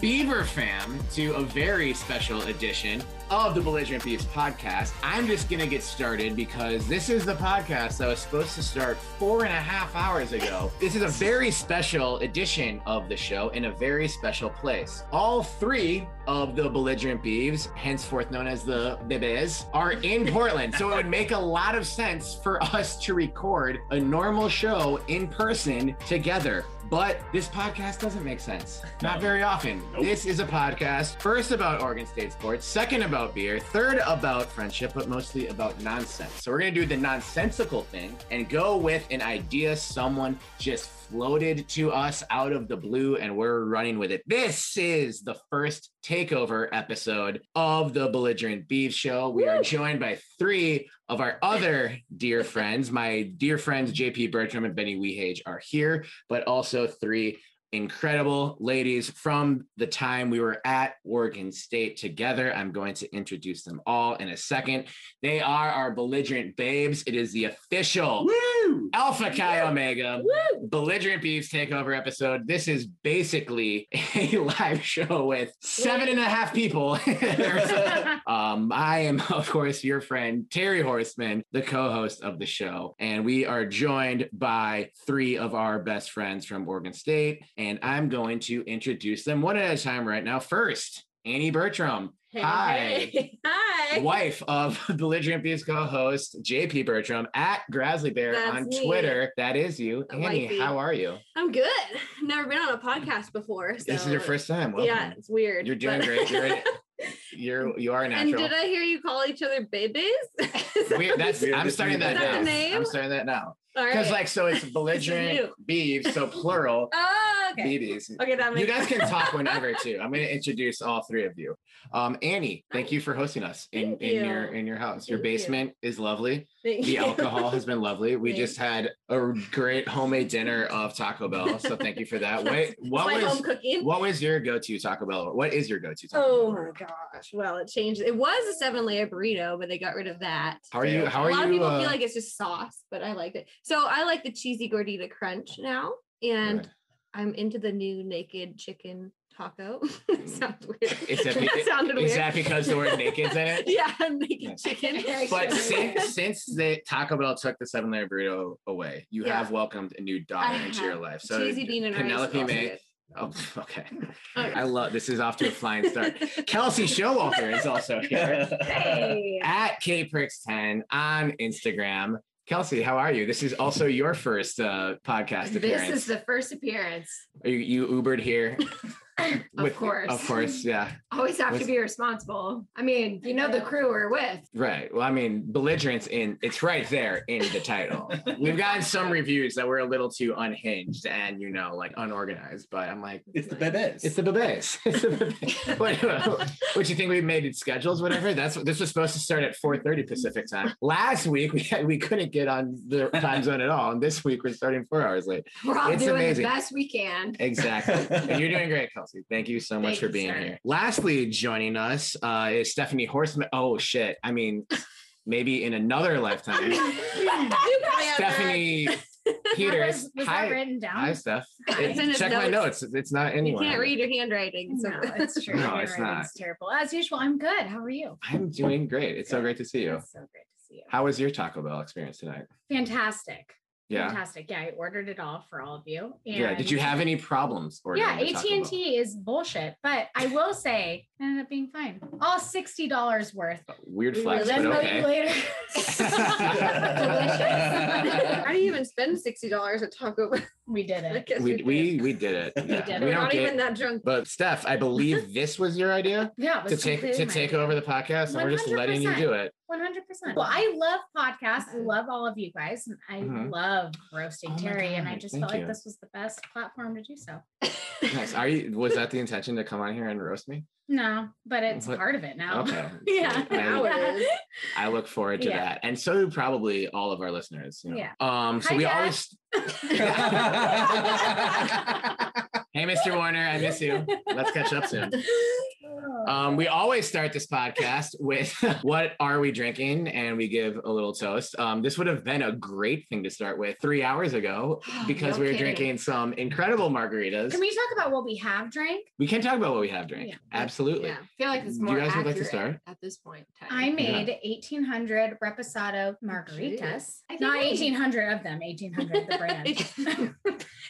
Beaver fam, to a very special edition of the Belligerent Beavs podcast. I'm just going to get started because this is the podcast that was supposed to start four and a half hours ago. This is a very special edition of the show in a very special place. All three of the Belligerent Beavs, henceforth known as the Bebes, are in Portland. so it would make a lot of sense for us to record a normal show in person together. But this podcast doesn't make sense. Not very often. This is a podcast, first about Oregon State sports, second about beer, third about friendship, but mostly about nonsense. So we're going to do the nonsensical thing and go with an idea someone just floated to us out of the blue and we're running with it. This is the first takeover episode of the Belligerent Beef Show. We are joined by three of our other dear friends. My dear friends JP Bertram and Benny Wehage are here, but also three incredible ladies from the time we were at Oregon State together. I'm going to introduce them all in a second. They are our belligerent babes. It is the official Woo! Alpha Chi Omega Woo! belligerent beavs takeover episode. This is basically a live show with seven and a half people. um, I am, of course, your friend Terry Horseman, the co-host of the show, and we are joined by three of our best friends from Oregon State, and I'm going to introduce them one at a time right now. First, Annie Bertram. Hey, Hi. hey. Hi. Wife of Belligerent Beast co-host JP Bertram at Grasley Bear That's on me. Twitter. That is you. A Annie, wifey. how are you? I'm good. Never been on a podcast before. So This is your first time. Welcome. Yeah, it's weird. You're doing but- great. You're You're you are and natural. did I hear you call each other babies? That-. That's Weird. I'm starting that that now. I'm starting that now. Because right. like so it's belligerent beavs, so plural oh, okay. BBs. Okay, that You makes guys can talk whenever too. I'm going to introduce all three of you. Um, Annie, thank you for hosting us in, Thank in your in your house. Your Thank you. basement is lovely. Thank The you. alcohol has been lovely. We Thanks. just had a great homemade dinner of Taco Bell, so thank you for that. What what was home cooking. what was your go-to Taco Bell? What is your go-to Taco Oh Bell? my gosh. Well, it changed. It was a seven layer burrito, but they got rid of that. How are you? How are a lot you? of people uh, feel like it's just sauce, but I like it. So I like the cheesy gordita crunch now, and Right. I'm into the new naked chicken taco. Sounds weird. Is that, that sounded is weird. that because the word naked's in it? yeah, naked Yes. chicken. But since since the Taco Bell took the seven layer burrito away, you Yeah. have welcomed a new I into your life. So cheesy bean and rice. is Penelope also May. Oh, okay. Okay. I love this. Is off to a flying start. Kelsey Showalter is also here Hey. at kprix10 on Instagram. Kelsey, how are you? This is also your first uh, podcast appearance. This is the first appearance. Are you, you Ubered here? Of course. Of course, yeah. Always have Was- to be responsible. I mean, you know the crew we're with. Right. Well, I mean, belligerence in it's right there in the title. We've gotten some reviews that were a little too unhinged and you know, like unorganized. But I'm like, It's the bebes. it's the bebes. It's the bebes. what, what you think we made it schedules, whatever? That's this was supposed to start at 4:30 Pacific time. Last week we had, we couldn't get on the time zone at all, and this week we're starting four hours late. We're all It's doing amazing. the best we can. Exactly. And you're doing great, Kelsey. Thank you so much Thank for being sir. here. Lastly, joining us uh, is Stephanie Horseman. Oh shit! I mean, maybe in another lifetime. Stephanie Peters. Was, was hi, that written down? hi, Steph. His check my notes. notes. It's not You can't read your handwriting. So No, it's true. No, it's not. It's terrible. As usual, I'm good. How are you? I'm doing great. It's so great to see you. It's so great to see you. How was your Taco Bell experience tonight? Fantastic. Yeah. Fantastic. Yeah, I ordered it all for all of you. Yeah. Did you have any problems? Yeah, AT and T is bullshit, but I will say it ended up being fine. All sixty dollars worth. Weird We flex, really but Then okay. you later. How do you even spend sixty dollars at Taco Bell? we did it. guess we, did. we we did it. Yeah. did it. We We're don't get. even that drunk. But Steph, I believe this was your idea Yeah, it to take to take idea. over the podcast, and we're just letting you do it. One hundred percent. Well, I love podcasts. I love all of you guys. and I Mhm. love roasting Oh my Terry, and I just thank felt like this was the best platform to do so. Nice. Are you? Was that the intention to come on here and roast me? No, but it's What- part of it now. Okay. Yeah. Now it I, is. I look forward to Yeah. that, and so do probably all of our listeners. you know. Yeah. Um. So Hi, we Dad. always. hey, Mr. Warner, I miss you. Let's catch up soon. Um, we always start this podcast with what are we drinking, and we give a little toast. Um, this would have been a great thing to start with three hours ago because No we were kidding. drinking some incredible margaritas. Can we talk about what we have drank? We can talk about what we have drank. Yeah. Absolutely. Yeah, I feel like it's You more guys would like to start? at this point. in I time. made 1800 Reposado margaritas. Not 1800 of them, 1800 the brand.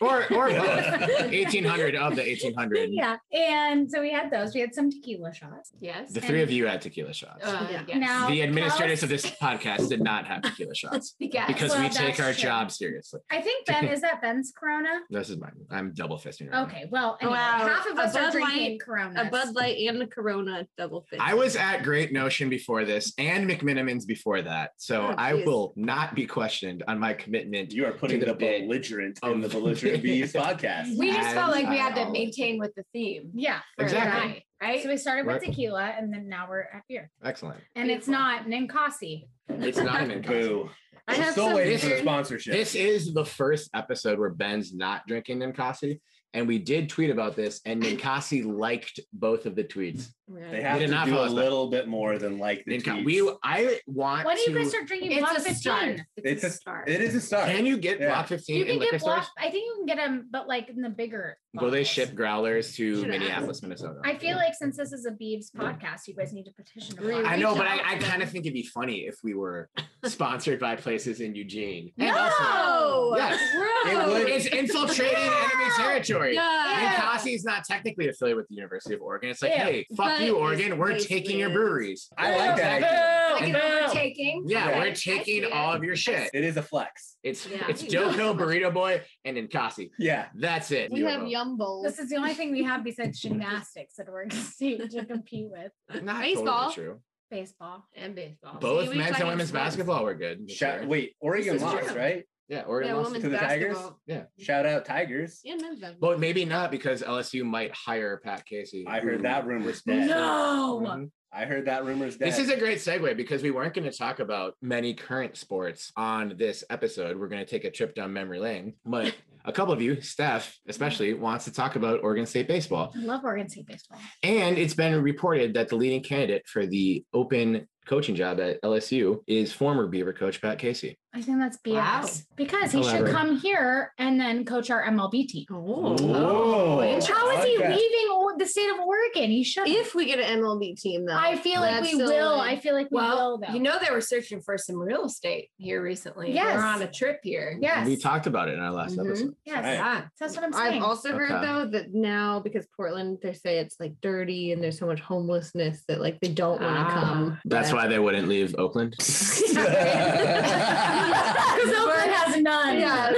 Or or both. 1800 of the 1800. yeah. And so we had those. We had some tequila shots. Yes. The three of you had tequila shots. Uh, Yeah. yes. Now- the administrators of this podcast did not have tequila shots Yes. because Well, we take our true. job seriously. I think Ben, is that Ben's Corona? This is mine. I'm double fisting. Right now. Okay. Well, anyway, Wow. half of A us are Bud drinking Light- Corona. A Bud Light and a Corona double fit. I was at Great Notion before this and McMenamins before that. So Oh, I will not be questioned on my commitment. You are putting To the the, belligerent of- in the belligerent bees podcast. we just felt like we had to maintain with the theme. Yeah. for the Exactly. Night, right? So we started with Right. tequila and then now we're at beer. Excellent. And it's Beautiful. not Ninkasi. It's not an. Boo. I I'm have still some waiting for the weird- sponsorship. This is the first episode where Ben's not drinking Ninkasi. And we did tweet about this, and Ninkasi liked both of the tweets. They have did to not do follow a little bit more than like the Ninka- tweets. we, I want Why don't to. you guys start drinking It's Block a 15? It's, It's a a- start. It is a start. Can you get Yeah. Block 15 You in can liquor get block. stores? I think you can get them, but like in the bigger. Will they ship growlers to Should ask. Minneapolis, Minnesota? I feel like since this is a Beavs podcast, you guys need to petition. to I know, but I, I kind of think it'd be funny if we were sponsored by places in Eugene. And No! also, yes, It would- it's infiltrating enemy territory. Yeah. Ninkasi is not technically affiliated with the University of Oregon. It's like, Yeah. hey, fuck But you, Oregon. We're taking your breweries. I like that. idea. Like an overtaking. Yeah, Yeah. we're I see taking it. all of your shit. It is a flex. It's Yeah. it's Doko, Burrito Boy, and Ninkasi. Yeah. That's it. We have vote. Yum Bowls. This is the only thing we have besides gymnastics at Oregon State to compete with. Not Baseball. Totally true. Baseball. And baseball. Both See, we men's and played women's sports. basketball were good. this Shout, year. wait, Oregon This is lost, true. right? Yeah, Oregon yeah, lost. women's to the Tigers? Yeah, Shout out Tigers. And men's basketball. But maybe not because LSU might hire Pat Casey. I heard that rumor's dead. No. Mhm. I heard that rumor's dead. This is a great segue because we weren't going to talk about many current sports on this episode. We're going to take a trip down memory lane, but a couple of you, Steph especially, wants to talk about Oregon State baseball. I love Oregon State baseball. And it's been reported that the leading candidate for the open coaching job at LSU is former Beaver coach Pat Casey. I think that's BS Wow. because he should come here and then coach our MLB team. Oh. Whoa. How is he Okay. leaving the state of Oregon? He should. If we get an MLB team, though, I feel like we will. like- I feel like we will though. you know they were searching for some real estate here recently. Yes. We're on a trip here. yes. We talked about it in our last Mhm. episode. yes. Right. Yeah. That's what I'm saying. I've also heard Okay. though that now because Portland, they say it's like dirty and there's so much homelessness that like they don't want to Ah. come. That's But- why they wouldn't leave Oakland. Because Oakland has none. Yeah.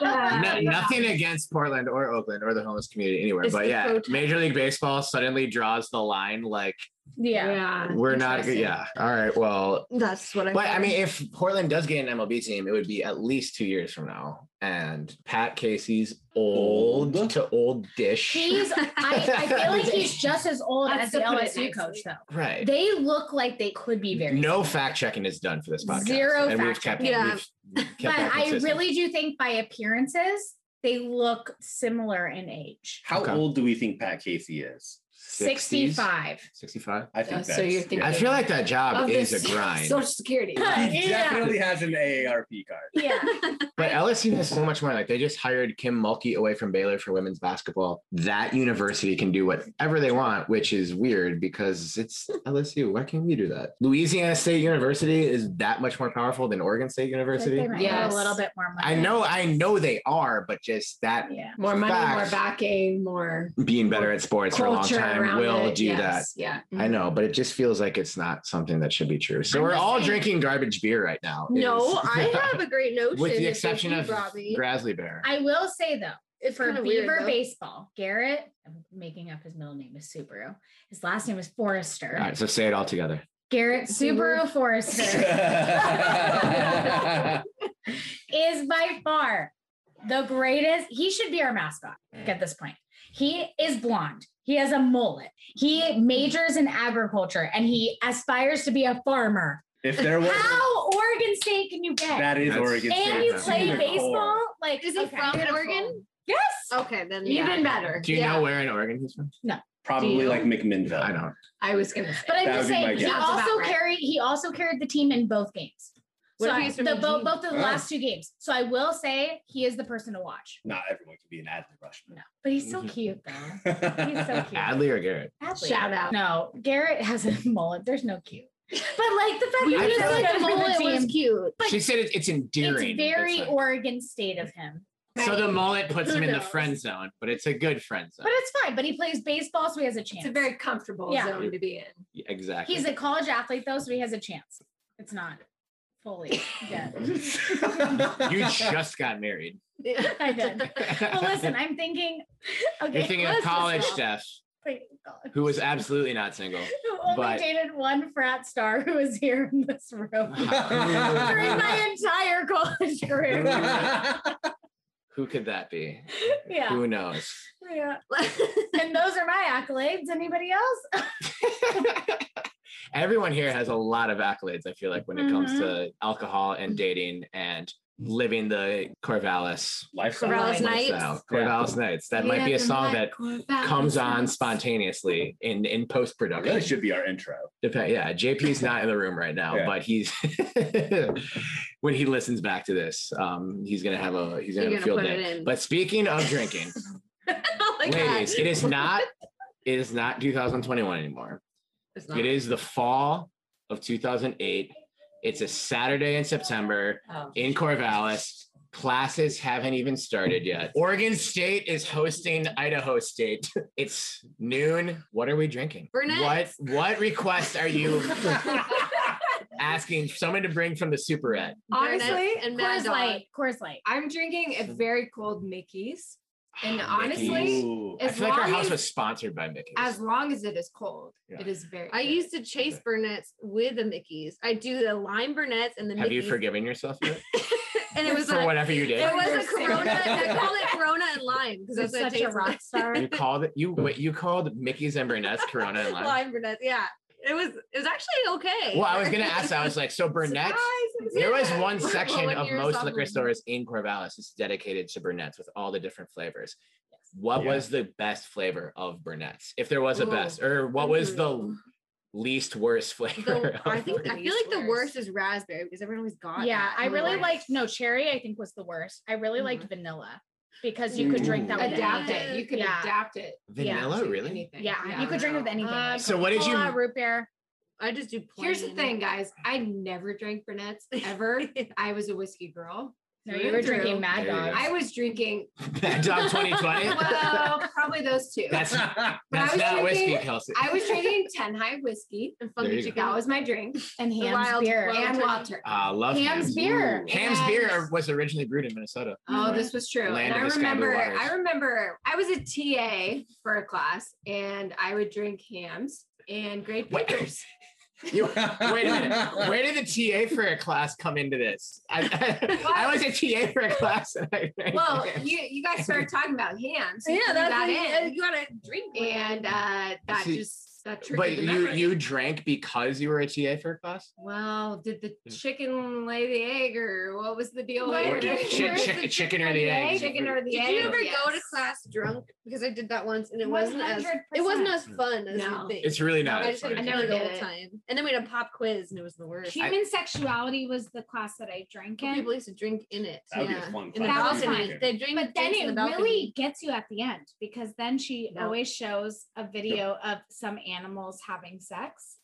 No. Nothing against Portland or Oakland or the homeless community anywhere, It's but yeah, protest. Major League Baseball suddenly draws the line like yeah. Yeah. we're not. Yeah, all right. Well, That's what I. but I mean, if Portland does get an MLB team, it would be at least two years from now. And Pat Casey's old, Old? to old dish. He's. I, I feel like he's just as old That's as the to LSU coach, though. right. They look like they could be very. no fact checking is done for this podcast. Zero and we've fact kept, checking. we've kept But I really do think by appearances they look similar in age. How Okay. old do we think Pat Casey is? 65. 65. I think Uh, so that's, you're thinking- I feel like that job Of is this a grind. Social Security. He Yeah. definitely has an AARP card. Yeah. But LSU has so much more. Like they just hired Kim Mulkey away from Baylor for women's basketball. That university can do whatever they want, which is weird because it's LSU. Why can't we do that? Louisiana State University is that much more powerful than Oregon State University. they might have Yes. a little bit more money. I know, I know they are, but just that Yeah. More money, more Facts. backing, more being better at sports for a long culture time around will it. do Yes, Yeah. that. I mm-hmm. know, but it just feels like it's not something that should be true. So I'm we're all saying- drinking garbage beer right now. No, I have a great notion. with the exception of brought me. Bear. I will say though, It's for kinda weird, Beaver baseball, Garrett, I'm making up his middle name is Subaru. His last name is Forrester. All right, so say it all together. Garrett Subaru Subaru. Forrester is by far the greatest. He should be our mascot at this point. He is blonde. He has a mullet. He majors in agriculture and he aspires to be a farmer. if there was How Oregon State can you get? that is That's- Oregon State. and you play baseball? Like Is he okay. from Beautiful. Oregon? Yes. Okay, then yeah. Even better. Do you Yeah. know where in Oregon he's from? No. Probably like McMinnville. I don't. I was gonna say. But I'm That just my saying he guess. Also right. carried he also carried the team in both games. What so I- he's the, Eugene? both, both of the Oh. last two games. So I will say he is the person to watch. Not everyone can be an Adley Rutschman. No, but he's so cute though. He's so cute. Adley or Garrett? Adley. Shout out. No, Garrett has a mullet. There's no cute. But like the fact You that I he's just feel so like the mullet the was cute. But she said it, it's endearing. It's very That's fine. Oregon State of him. So the mullet puts him in the friend zone, but it's a good friend zone. But it's fine. But he plays baseball, so he has a chance. It's a very comfortable Yeah. zone to be in. Yeah, exactly. He's a college athlete though, so he has a chance. It's not fully dead. you just got married. I did. Well, listen, I'm thinking. Okay, You're thinking of college. Steph, who was absolutely not single. Who only but- dated one frat star who was here in this room during my entire college career. Who could that be? Yeah, Who knows? yeah. And those are my accolades. Anybody else? Everyone here has a lot of accolades, I feel like, when it comes Mhm. to alcohol and dating and living the Corvallis Lifestyle. Corvallis Nights. lifestyle. Corvallis Nights. That might be a song that comes on spontaneously in, in post production. That really should be our intro. Dep- yeah, JP's not in the room right now, Yeah. but he's when he listens back to this, um, he's gonna have a he's gonna You're have gonna field day. it. But speaking of drinking, oh ladies, God. it is not it is not 2021 anymore. It's not. It is the fall of 2008. It's a Saturday in September Oh. in Corvallis. Classes haven't even started yet. Oregon State is hosting Idaho State. It's noon. What are we drinking? What Burnett's. what request are you asking someone to bring from the superette? Honestly, Burnett's and Mad Coors Dog. Light. Coors Light. I'm drinking a hmm. very cold Mickey's. And honestly, Mickey's. Ooh. I as feel like our long house as- was sponsored by Mickey's. as long as it is cold, Yeah. it is very. I good. used to chase Burnett's with the Mickeys. I do the lime Burnett's and the Mickey's. Have you forgiven yourself yet? and it was for a, whatever you did? it was a Corona. I serious. called it Corona and lime because Is that's such a rock star. You called it you wait, you called Mickey's and Burnett's Corona and lime. lime Burnett's. Yeah, it was. It was actually okay. Well, I was gonna ask. I was like, so Burnett's. Surprise, There was Yeah. one section when of most sophomore. liquor stores in Corvallis is dedicated to Burnett's with all the different flavors. Yes. What Yeah. was the best flavor of Burnett's, if there was a Ooh. best, or what was the least worst flavor? The- I of think I feel like the worst is raspberry because everyone always got. Yeah, that. I really liked no cherry. I think was the worst. I really liked mm-hmm. vanilla because you could drink that with adapt anything. it. You could Yeah. adapt it. Vanilla, to really? Anything. Yeah, you could drink it with anything. Uh, like So what did you- Coca-Cola, root beer? I just do. Plain. Here's the thing, guys. I never drank Burnett's ever. I was a whiskey girl. No, you were and through. drinking Mad Dog. I was drinking. Mad Dog 2020. Well, probably those two. That's But that's was not whiskey, drinking- Kelsey. I was drinking Ten High whiskey. And There funky you go. was my drink. and The Hamm's wild beer. And turkey. Wild Turkey. Ah, love Hamm's Hamm's. beer. Hamm's And- beer was originally brewed in Minnesota. Oh, this was true. Land and of I the remember. I remember, I was a TA for a class, and I would drink hams and great Wait. bitters. You, wait a minute. Where did the TA for a class come into this? I, I, was a TA for a class. And I, Well, you you guys started talking about hams. Yeah, you that's got what you, in, you gotta drink. with and uh, that See- just That triggered But the you memory. you drank because you were a TA for a class? Well, did the chicken lay the egg, or what was the deal? What? here? Chi- Where's chick- the chicken or the egg? Chicken or the egg? Did egg? you ever go to class drunk? Because I did that once, and it wasn't as it wasn't as fun as No. you think. It's really not I as just had a. I never really did it. time, and then we had a pop quiz, and it was the worst. Human sexuality was the class that I drank in. People used to drink in it. That would be a yeah, fun in the class. That was balcony. fun. They drink, but then it the really gets you at the end because then she No. always shows a video of some animals having sex But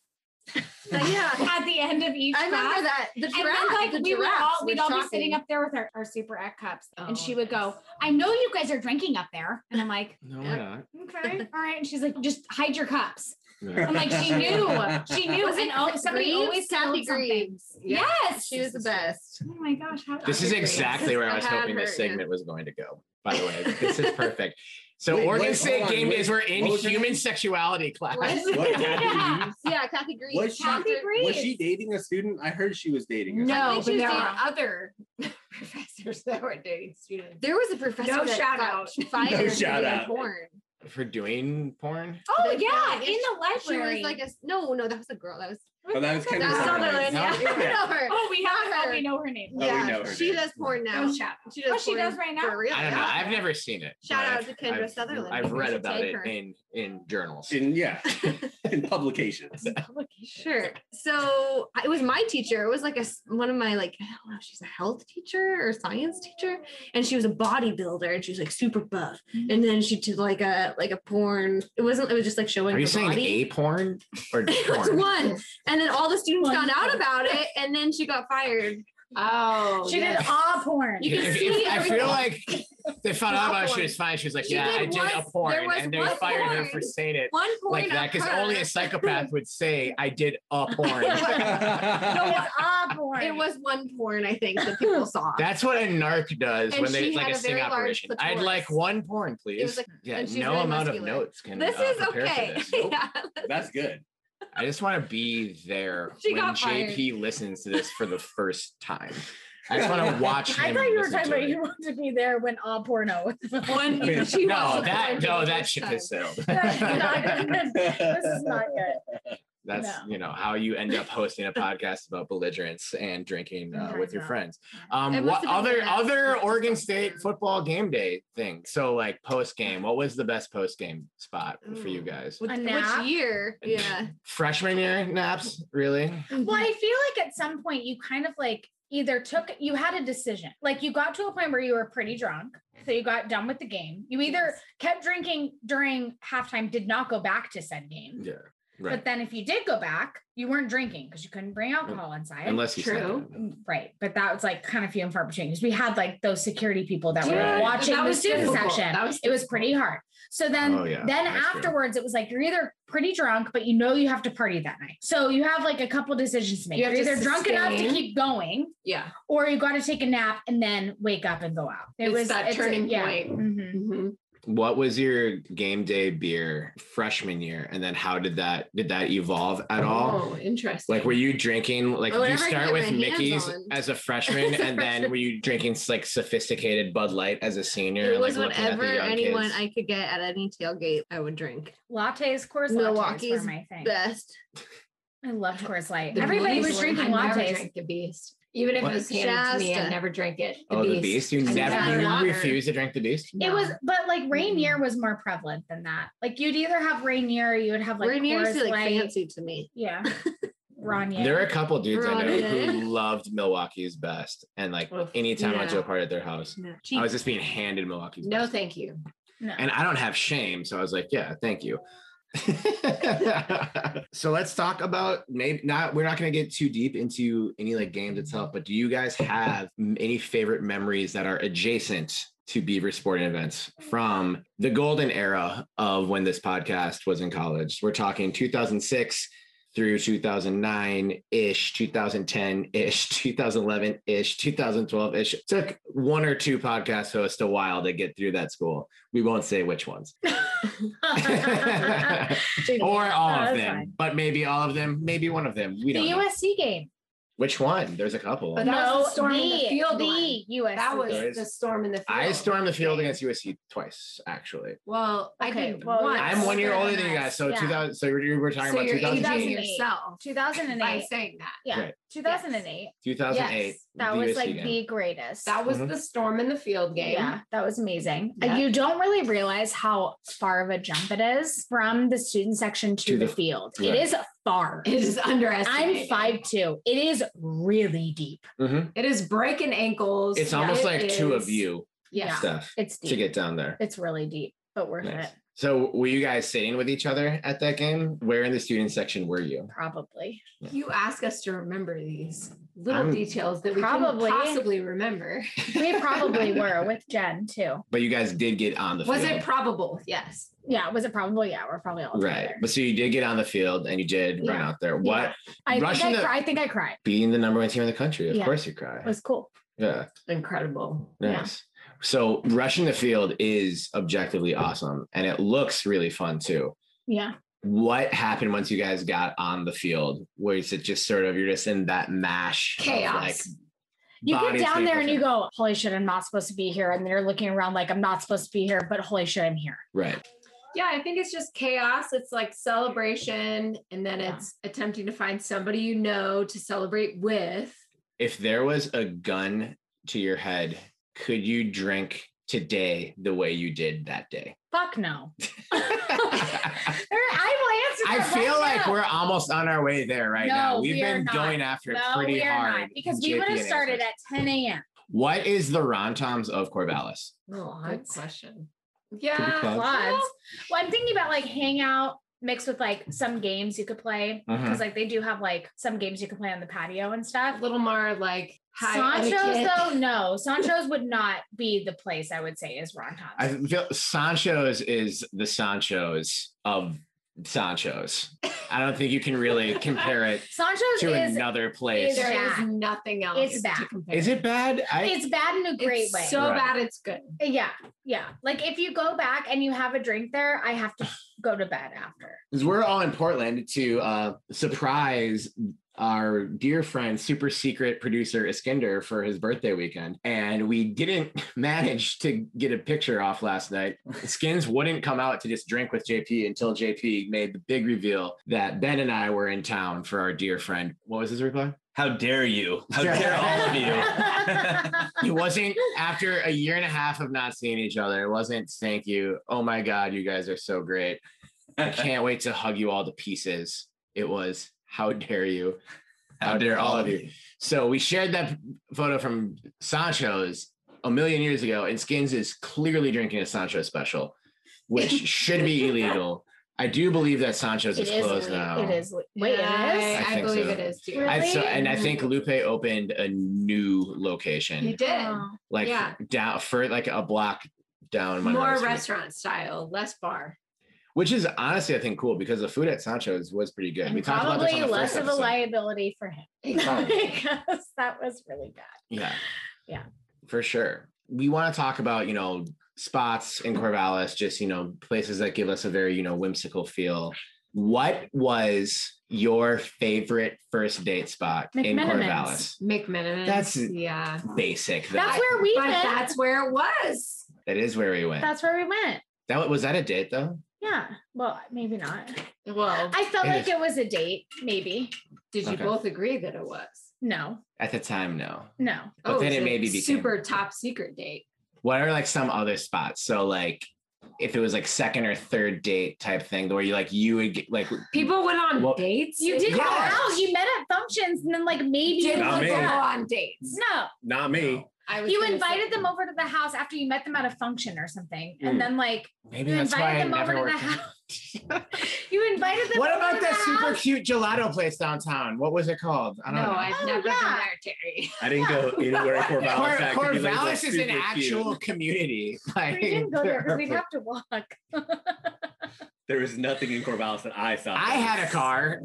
yeah, at the end of each I remember class. that the And giraffe. then, like, the we would all, were we'd all be sitting up there with our, our super egg cups, and Oh, she would go. I know you guys are drinking up there. And I'm like, No, Yeah. we're not. okay, all right. And she's like, just hide your cups. Yeah. I'm like, she knew, she knew. Was it and oh, somebody Greaves? always Kathy something. Greaves. Yeah. Yes. She was the best. Oh my gosh. How This is Kathy Greaves. exactly where I I was had hoping this her, yeah. segment was going to go. By the way, this is perfect. So Wait, Oregon wait, State hold on, game wait, days were in what human name? sexuality class. What? What, Kathy Yeah. Yeah, Kathy Greaves. Was she- Kathy Dr. Was she dating a student? I heard she was dating. a No, but there dating- are other professors that were dating students. There was a professor No that shout out. fired No for shout doing out. porn. For doing porn? Oh They yeah, in the She library. was like a no, no, that was a girl. That was Oh, that was Kendra Sunderland. Sunderland. Yeah, No? I know her. oh, we have her. her. We know her name. Oh, we yeah, know her she name. does porn now. No shout. She does Oh, she porn does right now? For real. I don't know. I've never seen it. Shout out I've- to Kendra I've- Sunderland. I've We read about it her. in in journals. In yeah, in publications. Sure. So it was my teacher. It was like a s- one of my like I don't know. She's a health teacher or science teacher, and she was a bodybuilder, and she was like super buff. Mm-hmm. And then she did like a like a porn. It wasn't. It was just like showing Are you her saying body. a porn or It was porn? one, and then all the students found out about it, and then she got fired. Oh, She yes. did all porn. You can If- see if- I feel like they found out about. She was fine. She was like, She "Yeah, did I did a porn," and they one fired her for saying it One porn like that because only a psychopath would say, "I did a porn." No, it's all porn. It was one porn, I think, that people saw. That's what a narc does And when they she like had a a sting very large operation. I'd like one porn, please. like- yeah, no very amount of notes can. this uh, is prepare for okay. this. yeah. That's good. I just want to be there She when got fired. JP listens to this for the first time. I just want to watch him. I thought you were talking about it. you want to be there when all porno was One, I mean, she No, that porn no, that first ship time. has sailed. This is not good. That's No. you know how you end up hosting a podcast about belligerence and drinking uh, with your not. friends. Um, what other other Oregon State football game day thing? So like post game, what was the best post game spot for you guys? Which, A which year? Yeah. Freshman year naps, really? Well, I feel like at some point you kind of like either took you had a decision. Like you got to a point where you were pretty drunk. So you got done with the game. You either kept drinking during halftime, did not go back to said game. Yeah, But then if you did go back, you weren't drinking because you couldn't bring alcohol inside. Unless you True. said Mm, Right. But that was like kind of few and far between because we had like those security people that Yeah. were watching That the was student section. That was it was pretty hard. So then Oh, yeah, then that's true. afterwards it was like you're either pretty drunk, but you know you have to party that night. So you have like a couple decisions to make. You You are have to either drunk enough to keep going, Yeah. or you got to take a nap and then wake up and go out. It It's was that it's a- turning yeah. point. Mhm. Mhm. What was your game day beer freshman year, and then how did that did that evolve at oh, all? Oh, interesting. Like, were you drinking? Like, Oh, you whatever I could start with Mickey's on. as a freshman, As a and then were you drinking like sophisticated Bud Light as a senior? It was like, looking at the whatever anyone kids? I could get at any tailgate, I would drink. Lattes, Coors Lattes Milwaukee's were my thing. Best. I loved Coors Light. The Everybody was one, drinking I never lattes. drank the Beast. Even if What? it was handed to me, I never drank it. oh, the Beast! You I never never you water. refused to drink the Beast. It was, but like Rainier was more prevalent than that. Like you'd either have Rainier, or you would have like Rainier used Coors to be, like Light. fancy to me. Yeah, Ronier. There are a couple dudes I know who loved Milwaukee's best, and like Oof. anytime I went to a party at their house, No, I was just being handed Milwaukee's No, best. thank you. no. and I don't have shame, so I was like, yeah, thank you. so let's talk about maybe not we're not going to get too deep into any like games itself but do you guys have any favorite memories that are adjacent to beaver sporting events from the golden era of when this podcast was in college? We're talking 2006 through 2009 ish 2010 ish 2011 ish, 2012 ish. took one or two podcast hosts a while to get through that school we won't say which ones or all of them, fine. but maybe all of them, maybe one of them. We the don't. know. USC game. Which one? There's a couple. But that was the storm in the field the one. US. That was There is- the storm in the field. I stormed the field against USC twice, actually. Well, I Okay, did well, once. I'm one year older than you guys, so Yeah. 2000. So you were talking so about you're 2008. 2008. yourself 2008. by saying that. Yeah, Right. 2008. 2008. Yes, that the was USC like game. the greatest. That was Mhm. the storm in the field game. Yeah, that was amazing. Uh, Yeah. You don't really realize how far of a jump it is from the student section to, To the, the- field. right. It is far. It is underestimated. I'm underestimated. five two. It is really deep. Mhm. It is breaking ankles. It's almost It like two of you Yeah. stuff It's deep. to get down there. it's really deep, but worth Nice. it. So were you guys sitting with each other at that game? Where in the student section were you? Probably. You ask us to remember these little I'm- details that we Probably. can possibly remember. We probably were with Jen too. But you guys did get on the Was field. it probable? Yes. Yeah, was it probably? Yeah, we're probably all right. together. But so you did get on the field and you did run out there. What Yeah. I think Rushing I, the- cry, I think I cried. being the number one team in the country? Of Yeah. course you cry. It was cool. yeah. Incredible. Yeah. Nice. So rushing the field is objectively awesome and it looks really fun too. Yeah. What happened once you guys got on the field? Was it just sort of you're just in that mash Chaos. like You get down there and you go, holy shit, I'm not supposed to be here. And then you're looking around like I'm not supposed to be here, but holy shit, I'm here. right. Yeah, I think it's just chaos. It's like celebration, and then Yeah. it's attempting to find somebody you know to celebrate with. If there was a gun to your head, could you drink today the way you did that day? Fuck no. I will answer I feel right like now. we're almost on our way there right now. We've we been going after it no, pretty we are hard. not because we would have started at 10 a.m. What is the Rontoms of Corvallis? Oh, good question. Yeah, be quads. Quads. Well, I'm thinking about like hangout mixed with like some games you could play mm-hmm. because like they do have like some games you can play on the patio and stuff. a little more like high Sancho's etiquette. though, no. Sancho's would not be the place I would say is Rontoms. I feel Sancho's is the Sancho's of Sancho's. I don't think you can really compare it Sancho's to is another place. is- There is bad. nothing else. It's to bad. compare. Is it bad? I it's bad in a great It's way. So Right. bad, it's good. yeah, yeah. Like if you go back and you have a drink there, I have to go to bed after. because we're all in Portland to uh, surprise our dear friend, super secret producer Iskender for his birthday weekend. And we didn't manage to get a picture off last night. Skins wouldn't come out to just drink with JP until JP made the big reveal that Ben and I were in town for our dear friend. What was his reply? How dare you? How dare all of you? It wasn't after a year and a half of not seeing each other. It wasn't thank you. Oh my God, you guys are so great. I can't wait to hug you all to pieces. It was how dare you? How dare all of you? So we shared that photo from Sancho's a million years ago, and Skins is clearly drinking a Sancho special, which should be illegal. I do believe that Sancho's It is is. closed le- now. It is. le- Wait, Yeah, it I. I I believe so. it is too. Really? I saw, and I think Lupe opened a new location, He did. Oh. like yeah. down for like a block down Monroe More Street. restaurant style, less bar. Which is honestly I think cool because the food at Sancho's was pretty good. And we talked about this probably on the less first of a liability for him because that was really bad. Yeah. Yeah. For sure. We want to talk about, you know, spots in Corvallis, just, you know, places that give us a very, you know, whimsical feel. What was your favorite first date spot in McMenamin's. Corvallis? McMenamin. That's- yeah. Basic. That's where we But went. that's where it was. that is where we went. That's where we went. that was that a date though? Yeah. Well, maybe not. Well, I felt It like is. it was a date. Maybe. did you Okay. both agree that it was? No. At the time, no. No. But oh, then it's it a maybe became- super top secret date. What are like some other spots? So like if it was like second or third date type thing where you like you would get like People went on Well, dates. You did go Yes. out. You met at functions, and then like maybe Did you Not me. go on dates? no. Not me. I was You invited say- them over to the house after you met them at a function or something, Mm. and then like maybe you that's why I invited them over never to the house. You invited them. What about that the super house. cute gelato place downtown? What was it called? I don't know. I've Oh, never yeah. been there, Terry. I didn't go anywhere in Corvallis. Cor- that could be is an actual cute. community. Like, We didn't go there because we'd have to walk. There was nothing in Corvallis that I saw. I had a car.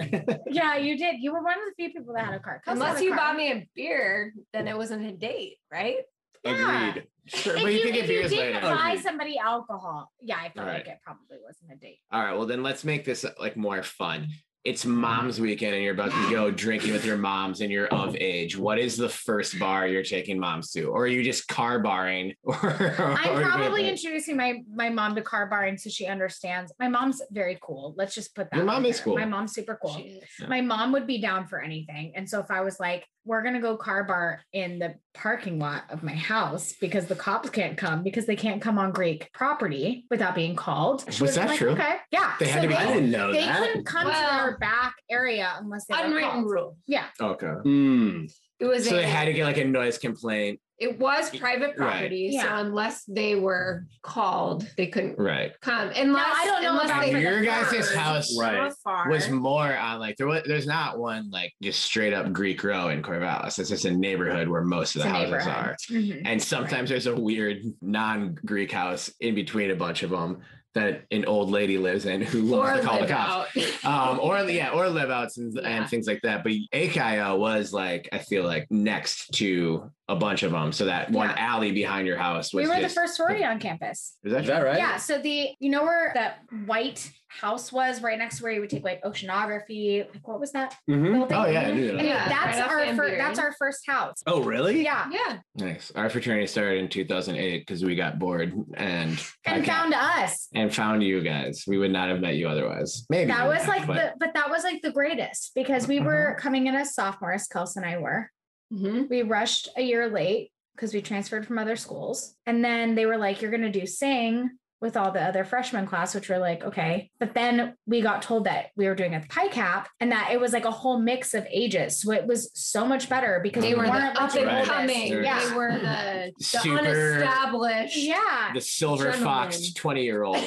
yeah, you did. You were one of the few people that had a car. Unless a you car. bought me a beer, then it wasn't a date, right? Yeah. Agreed. sure, If but you, you, can get if you beers didn't later. buy Agreed. somebody alcohol, yeah, I felt Right. like it probably wasn't a date. All right, well then let's make this uh, like more fun. it's mm-hmm. mom's weekend and you're about to go drinking with your moms and you're of age, what is the first bar you're taking moms to? Or are you just car barring? Or, I'm probably introducing my my mom to car barring so she understands. My mom's very cool. Let's just put that. Your out mom is there. cool. My mom's super cool. She is. Yeah. My mom would be down for anything. And so if I was like, we're gonna go car bar in the parking lot of my house because the cops can't come because they can't come on Greek property without being called. she Was would've that like, true? Okay. Yeah. They had to be I didn't know They that. couldn't come to our back area unless they were Unwritten rule. Yeah. Okay. Mm. It was So a, they had to get like a noise complaint. It was private Right. property. So Yeah. unless they were called, they couldn't Right. come. Unless I don't know unless they Your guys' heard. house Right. Was more on like there was there's not one like just straight up Greek row in Corvallis. It's just a neighborhood where most of the a houses neighborhood. are. Mhm. And sometimes there's a weird non-Greek house in between a bunch of them that an old lady lives in who loves to call the cops. Um, or yeah, or live outs and, Yeah. and things like that. But AKIO was like, I feel like next to a bunch of them. So that one Yeah. alley behind your house was we were just, the first sorority on campus. Is that, Is that right? Yeah. So the you know where that white house was right next to where you would take like oceanography. Like what was that Mhm. building? Oh, yeah, I knew that. Anyway, Yeah, that's right our first. That's our first house. Oh, really? Yeah. Yeah. Nice. Our fraternity started in 2008 because we got bored and And found us. and found you guys. We would not have met you otherwise. Maybe That was like but- the but that was like the greatest because we were Mm-hmm. coming in as sophomores, Kels and I were. Mhm. We rushed a year late because we transferred from other schools. And then they were like, you're gonna do sing with all the other freshman class, which we're like, okay. But then we got told that we were doing a pi cap and that it was like a whole mix of ages. So it was so much better because They we were the weren't up like and the oldest. coming. Yeah. They were the, the Super- unestablished. Yeah. the silver fox 20 year old.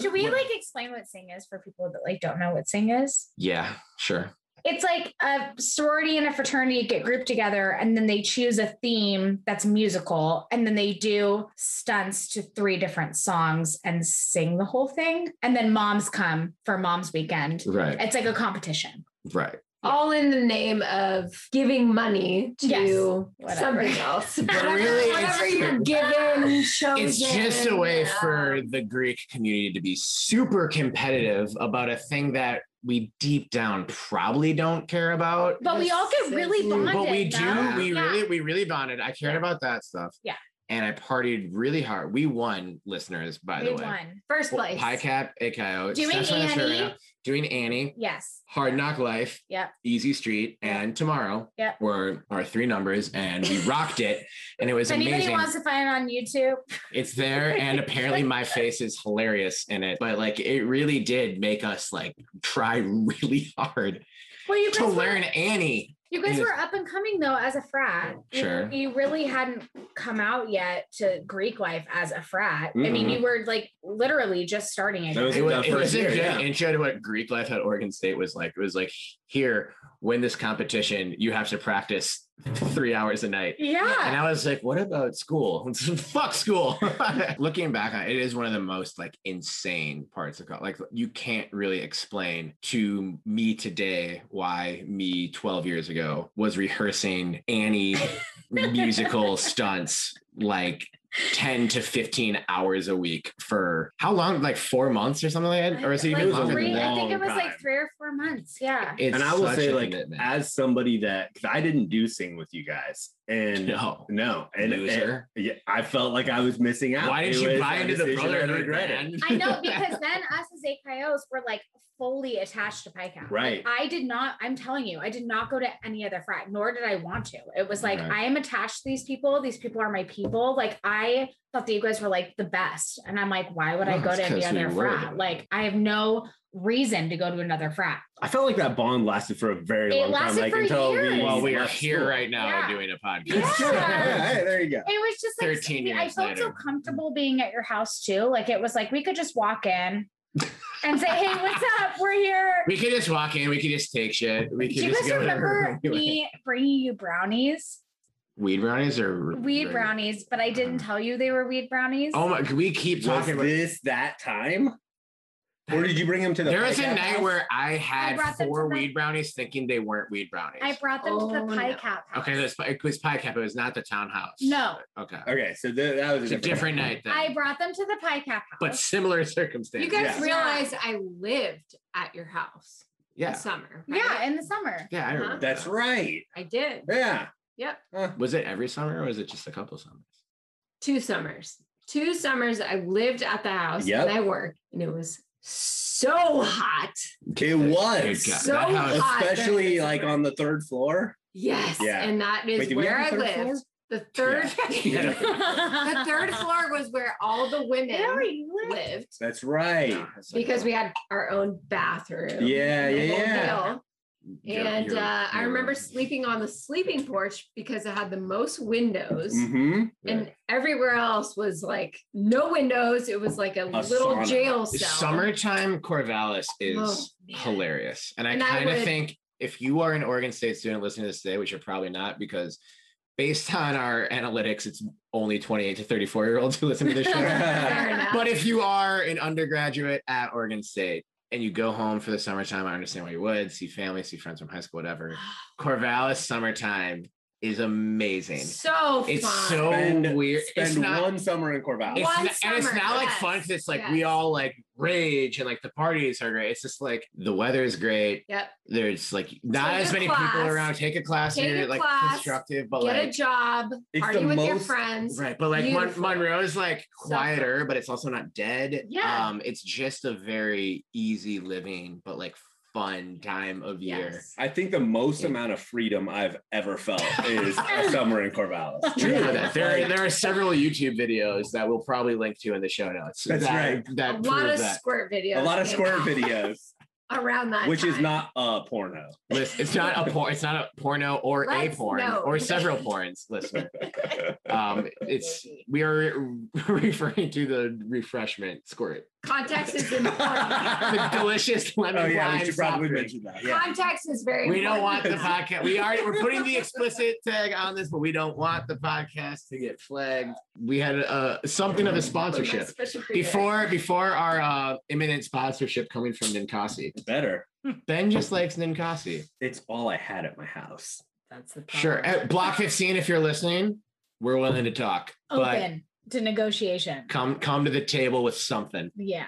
Should we like explain what sing is for people that like don't know what sing is? yeah, sure. It's like a sorority and a fraternity get grouped together and then they choose a theme that's musical and then they do stunts to three different songs and sing the whole thing. And then moms come for mom's weekend. Right. It's like a competition. Right. All in the name of giving money to Yes. Whatever. something else. Whatever, really, whatever it's- you're given, shows It's just a way for the Greek community to be super competitive about a thing that we deep down probably don't care about. But we all get really bonded. but we do no? we Yeah. really we really bonded i cared Yeah. about that stuff Yeah. And i partied really hard we won listeners by We the way won. first place. Pi Cap, AKO, Doing Annie. Doing Annie, Yes. Hard Knock Life, Yep. Easy Street, Yep. and Tomorrow Yep. were our three numbers, and we rocked it, and it was If anybody amazing. wants to find it on YouTube, It's there, and apparently my face is hilarious in it. But like, it really did make us like try really hard well, you to learn Annie. You guys Yes. were up and coming though as a frat. You- Sure. You, really hadn't come out yet to Greek life as a frat. I mean, Mhm. you were like literally just starting it. That was It was, the it first was year, good yeah. intro to what Greek life at Oregon State was like. It was like, here, win this competition, you have to practice three hours a night. Yeah. And. I was like, what about school? Fuck school. Looking back on it, it is one of the most like insane parts of college. Like you can't really explain to me today why me 12 years ago was rehearsing Annie musical stunts like 10 to 15 hours a week for how long? Like four months or something like that? Or is it even Like longer three, than? I think it was long like three or four months. Yeah. It's and I will say, like, commitment. as somebody that, because I didn't do sing with you guys, and no. no, and, and Loser. yeah, I felt like I was missing out. Why did It you buy into the decision I brotherhood, regretted. man? I know because then us as AKOs were like fully attached to PyCap. Right. I did not, I'm telling you, I did not go to any other frat, nor did I want to. It was like, Right. I am attached to these people. These people are my people. Like, I thought that you guys were like the best. And I'm like, why would I go to any other were. frat? Like, I have no reason to go to another frat. I felt like that bond lasted for a very It long time. Like for until years. we Well, we are here right now Yeah. doing a podcast. Yeah. yeah, hey, there you go. It was just like 13 I years felt so comfortable being at your house too. Like it was like we could just walk in and say, "Hey, what's up? We're here." We could just walk in. We could just take shit. We could Do you just guys go remember me bringing you brownies, weed brownies or weed brownies? But I didn't uh-huh. tell you they were weed brownies. Oh my! We keep Was talking about. this that time? Or did you bring them to the? There was a podcast night house? where I had brought them to four the- weed brownies thinking they weren't weed brownies. I brought them to the Oh, pie no. cap. house. okay, it was, it was pie cap. It was not the townhouse. No. Okay. Okay, so th- that was It's a different night then. I brought them to the pie cap house. but similar circumstances. You guys Yeah. realize I lived at your house in yeah. summer. right? yeah, in the summer. Yeah, I remember. Uh-huh. That's that. right. I did. Yeah. Yep. Was it every summer or was it just a couple summers? Two summers. Two summers I lived at the house Yep. and I worked, and it was so hot. It Good was. So hot. Especially during like on the third floor. Yes. Yeah. And that is Wait, where I have a third lived. floor? The third Yeah. the third floor was where all the women Really? lived That's right. No, it's like- because we had our own bathroom. Yeah, yeah, yeah. deal. You're- And you're- uh, I you're- remember sleeping on the sleeping porch because it had the most windows. Mm-hmm. And everywhere else was like no windows. It was like a, little sauna. jail cell. Summertime Corvallis is Oh, hilarious. And I kind of would- think if you are an Oregon State student listening to this today, which you're probably not, because based on our analytics, it's only 28 to 34 year olds who listen to this show. But if you are an undergraduate at Oregon State and you go home for the summertime, I understand why you would see family, see friends from high school, whatever. Corvallis summertime is amazing. so It's fun. so Spend, weird. Spend it's not, one summer in Corvallis. it's One not- and it's summer, not like fun because it's like we all like rage and like the parties are great. It's just like the weather is great. Yep. There's like not Take as many class. people around. Take a class Take and you're a like class, constructive, but Get a job. Party the with your friends. right. But like Mon- Monroe is like So quieter, but it's also not dead. Yeah. Um, it's just a very easy living, but like fun time of year. I think the most Yeah. amount of freedom I've ever felt is a summer in Corvallis. True Truly. that. There, there are several YouTube videos that we'll probably link to in the show notes. That's that, right. That a lot of that. squirt videos. A lot of came squirt out videos, around that. which is not a porno. Listen, it's not a porn it's not a porno or Let's a porn know. or several porns, listener. Um, it's we are referring to the refreshment squirt, context is important. the delicious lemon oh yeah, we should probably mention that. Yeah. Context is very We don't want the podcast. We are we're putting the explicit tag on this, but we don't want the podcast to get flagged. We had uh, something of a sponsorship Especially for you. before before our uh, imminent sponsorship coming from Ninkasi. Better. Ben just likes Ninkasi. It's all I had at my house. That's the Sure. At Block 15, if you're listening, we're willing to talk. But Open to negotiation. come come to the table with something. Yeah.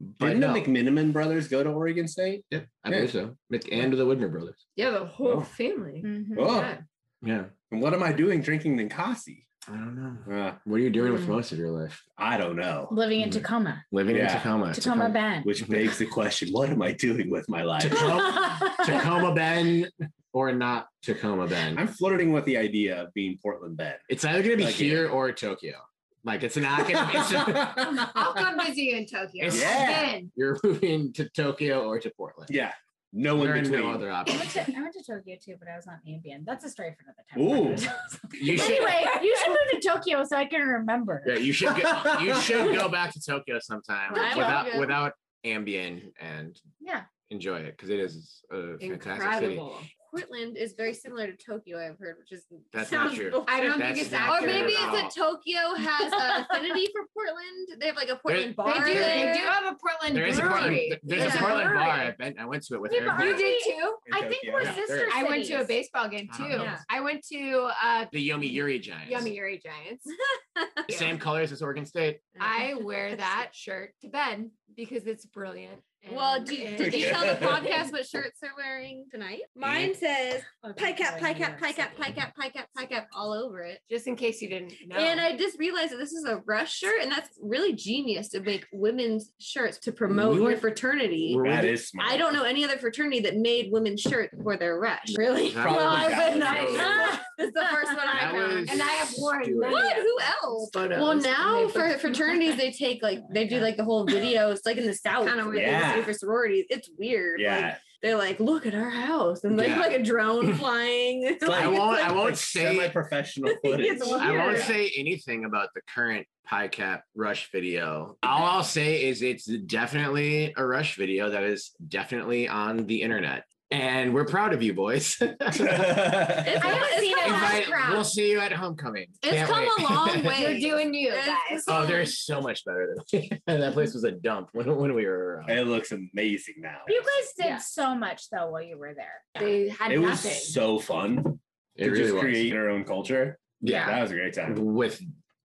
But Didn't no. the McMenamin brothers go to Oregon State? Yep, I Yeah. believe so. Mc- And the Widmer brothers. Yeah, the whole Oh. family. Mhm. Oh, Yeah. Yeah. and what am I doing drinking Ninkasi? I don't know. Uh, What are you doing with Mm. most of your life? I don't know. Living in Mhm. Tacoma. Living in Yeah. Tacoma. Tacoma Bend. Which begs the question: What am I doing with my life? Tacoma, Tacoma Ben or not Tacoma Ben. I'm flirting with the idea of being Portland Ben. It's either gonna be Like, here or Tokyo. Like it's not gonna it's I'll come visit you in Tokyo. It's- Yeah. Again. you're moving to Tokyo or to Portland. yeah, no There in between. no other I went, options. to, I went to Tokyo too, but I was on Ambien. That's a story for another time. You should anyway, you should move to Tokyo so I can remember. Yeah, you should go, you should go back to Tokyo sometime I will without without Ambien and Yeah. enjoy it because it is a fantastic city. Incredible. Portland is very similar to Tokyo, I've heard, which is That's not true. bullshit. I don't That's think it's not Or maybe it's that Tokyo has an affinity for Portland. They have like a Portland bar. They do. there. They do have a Portland There is a Portland, brewery. there's Yeah. a Portland bar. I, been, I went to it with Yeah, but You did too. I think Tokyo. we're Yeah, sister there- I went to a baseball game too. yeah. I went to uh, the Yomi Yuri Giants. Yummy Yuri Giants. Same colors as Oregon State. I wear that shirt to bed because it's brilliant. Well, do, it- did you tell the podcast what shirts they're wearing tonight? Mine says oh, Pi Kapp, Pi Kapp, Pi Kapp, Pi Kapp, Pi Kapp, Pi Kapp all over it. Just in case you didn't know. And I just realized that this is a rush shirt, and that's really genius to make women's shirts to promote We your went- fraternity. We're That with- is smart. I don't know any other fraternity that made women's shirts for their rush. Really? That well, I would that not. Was- It's the first one I That found. and I have worn What? Who else? photos uh, Well, now for fraternities, they take like they do like the whole video. It's like in the south, Kinda where weird. they Yeah. do for sororities. It's weird. Like, Yeah, they're like, look at our house, and like Yeah. like a drone flying. Like- I won't. I like- won't say. semi-professional footage. I won't weird. say anything about the current Pi Kapp rush video. All I'll say is it's definitely a rush video that is definitely on the internet. And we're proud of you, boys. It's, I haven't seen it. Invite- proud. we'll see you at homecoming. it's Can't come wait. a long way. You're doing you, guys. Oh, they're so much better than that place was a dump when, when we were around. it looks amazing now. You guys did Yeah. so much though while you were there. They had it was so fun It to really just was. create our own culture. Yeah. that was a great time. With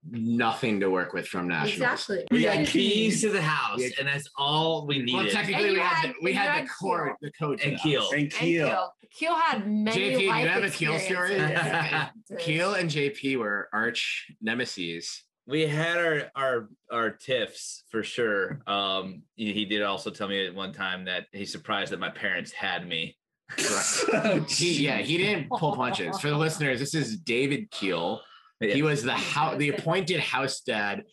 nothing to work with from nationals. Exactly. We Yeah. got keys to the house, Yeah. and that's all we needed. Well, technically, And we had, had- the, we had had the cord, Keel. the code, and Keel. house. And And Keel. Keel. Keel had many JP, do you have a Keel story? Keel and JP were arch nemesis. we had our our our tiffs for sure. Um, he, he did also tell me at one time that he's surprised that my parents had me. He, yeah, he didn't pull punches. For the listeners, this is David Keel. He was the house, the appointed house dad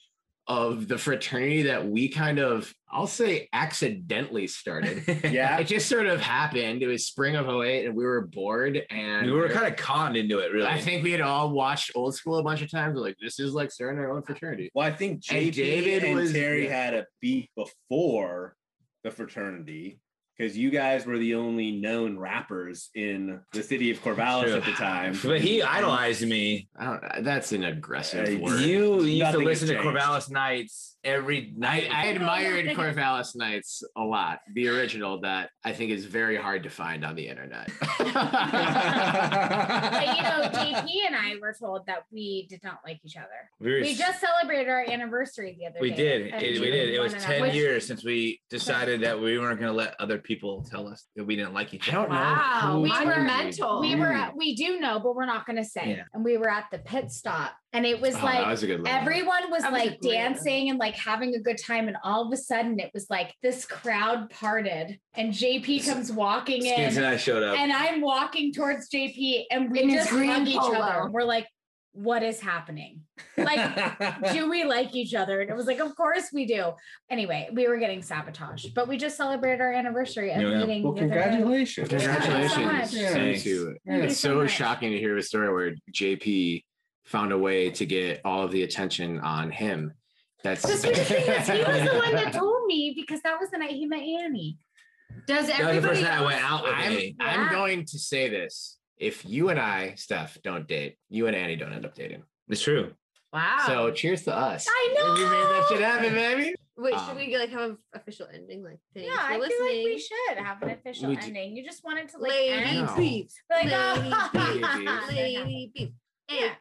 of the fraternity that we kind of, I'll say, accidentally started. yeah, It just sort of happened. It was spring of 08 and we were bored and we were kind of conned into it, really. I think we had all watched old school a bunch of times. We're like, this is like starting our own fraternity. Well, I think And David and was- Terry yeah. had a beef before the fraternity because you guys were the only known rappers in the city of Corvallis True. at the time. but he idolized me. I don't, that's an aggressive Uh, word. You used to listen to. Corvallis Nights every night. I admired Corvallis Nights a lot. The original that I think is very hard to find on the internet. But you know, JP and I were told that we did not like each other. we, were We just celebrated our anniversary the other we day. did. It, we did. It was 10 another. years since we decided that we weren't going to let other people tell us that we didn't like each I other. don't. Wow, who we were mental. We were at, we do know, but we're not gonna say. Yeah. And we were at the pit stop and it was Oh, like was a good little everyone was That was a like one. dancing and like having a good time and all of a sudden it was like this crowd parted and JP comes walking Skins in and I showed up. and I'm walking towards JP and we in just hug each polo. other. We're like, what is happening? Like, do we like each other? And it was like, of course we do. Anyway, we were getting sabotaged, but we just celebrated our anniversary of Yeah, yeah. meeting. well, the other day. congratulations. Congratulations. so much. to Thanks. you. Thank you It's so so shocking to hear a story where JP found a way to get all of the attention on him. That's The sweetest thing is he was the one that told me because that was the night he met Annie. Does that was the everybody first night I went out with I'm, me. I'm going to say this. If you and I, Steph, don't date, you and Annie don't end up dating. It's true. Wow. So cheers to us. I know. We made that shit happen, baby. Wait, Um, should we like have an official ending? Like, thanks Yeah, I for feel like we should have an official We do- ending. You just wanted to like Lady end. No. beef. Like, Lady oh, beef. Lady beef. Hey, Yeah.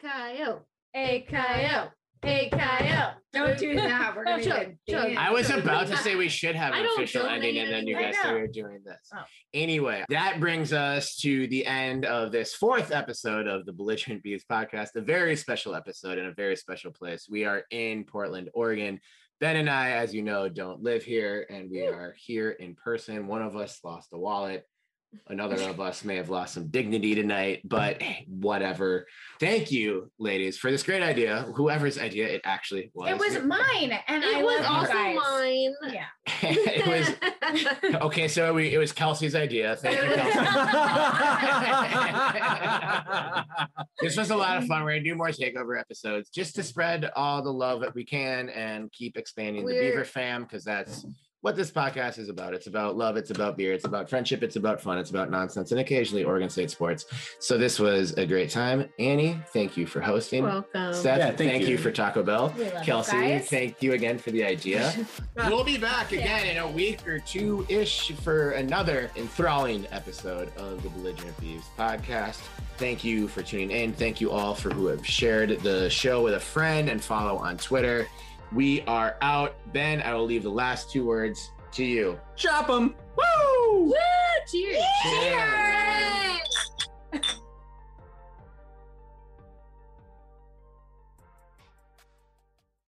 Coyote. Hey, coyote. Hey, coyote. Don't do that. We're gonna Chug, get I was about to say we should have an official ending, and then you guys I know. started doing this. Oh. Anyway, that brings us to the end of this fourth episode of the Belligerent Bees podcast, a very special episode in a very special place. We are in Portland, Oregon. Ben and I, as you know, don't live here, and we are here in person. One of us lost a wallet. Another of us may have lost some dignity tonight, but whatever. Thank you, ladies, for this great idea. Whoever's idea it actually was. It was mine, and I It was also guys. mine. Yeah. it was okay. So we, it was Kelsey's idea. Thank you, Kelsey. this was a lot of fun. We're gonna do more takeover episodes just to spread all the love that we can and keep expanding the We're- Beaver fam because that's what this podcast is about. It's about love. It's about beer. It's about friendship. It's about fun. It's about nonsense and occasionally Oregon State sports. So this was a great time. Annie, thank you for hosting. Welcome. Steph, Yeah, thank, thank you. you. for Taco Bell. We love you Kelsey, thank you again for the idea. we'll be back again in a week or two ish for another enthralling episode of the Belligerent Beavs podcast. Thank you for tuning in. Thank you all for who have shared the show with a friend and follow on Twitter. We are out. Ben, I will leave the last two words to you. Chop them. Woo! Cheers. Cheers.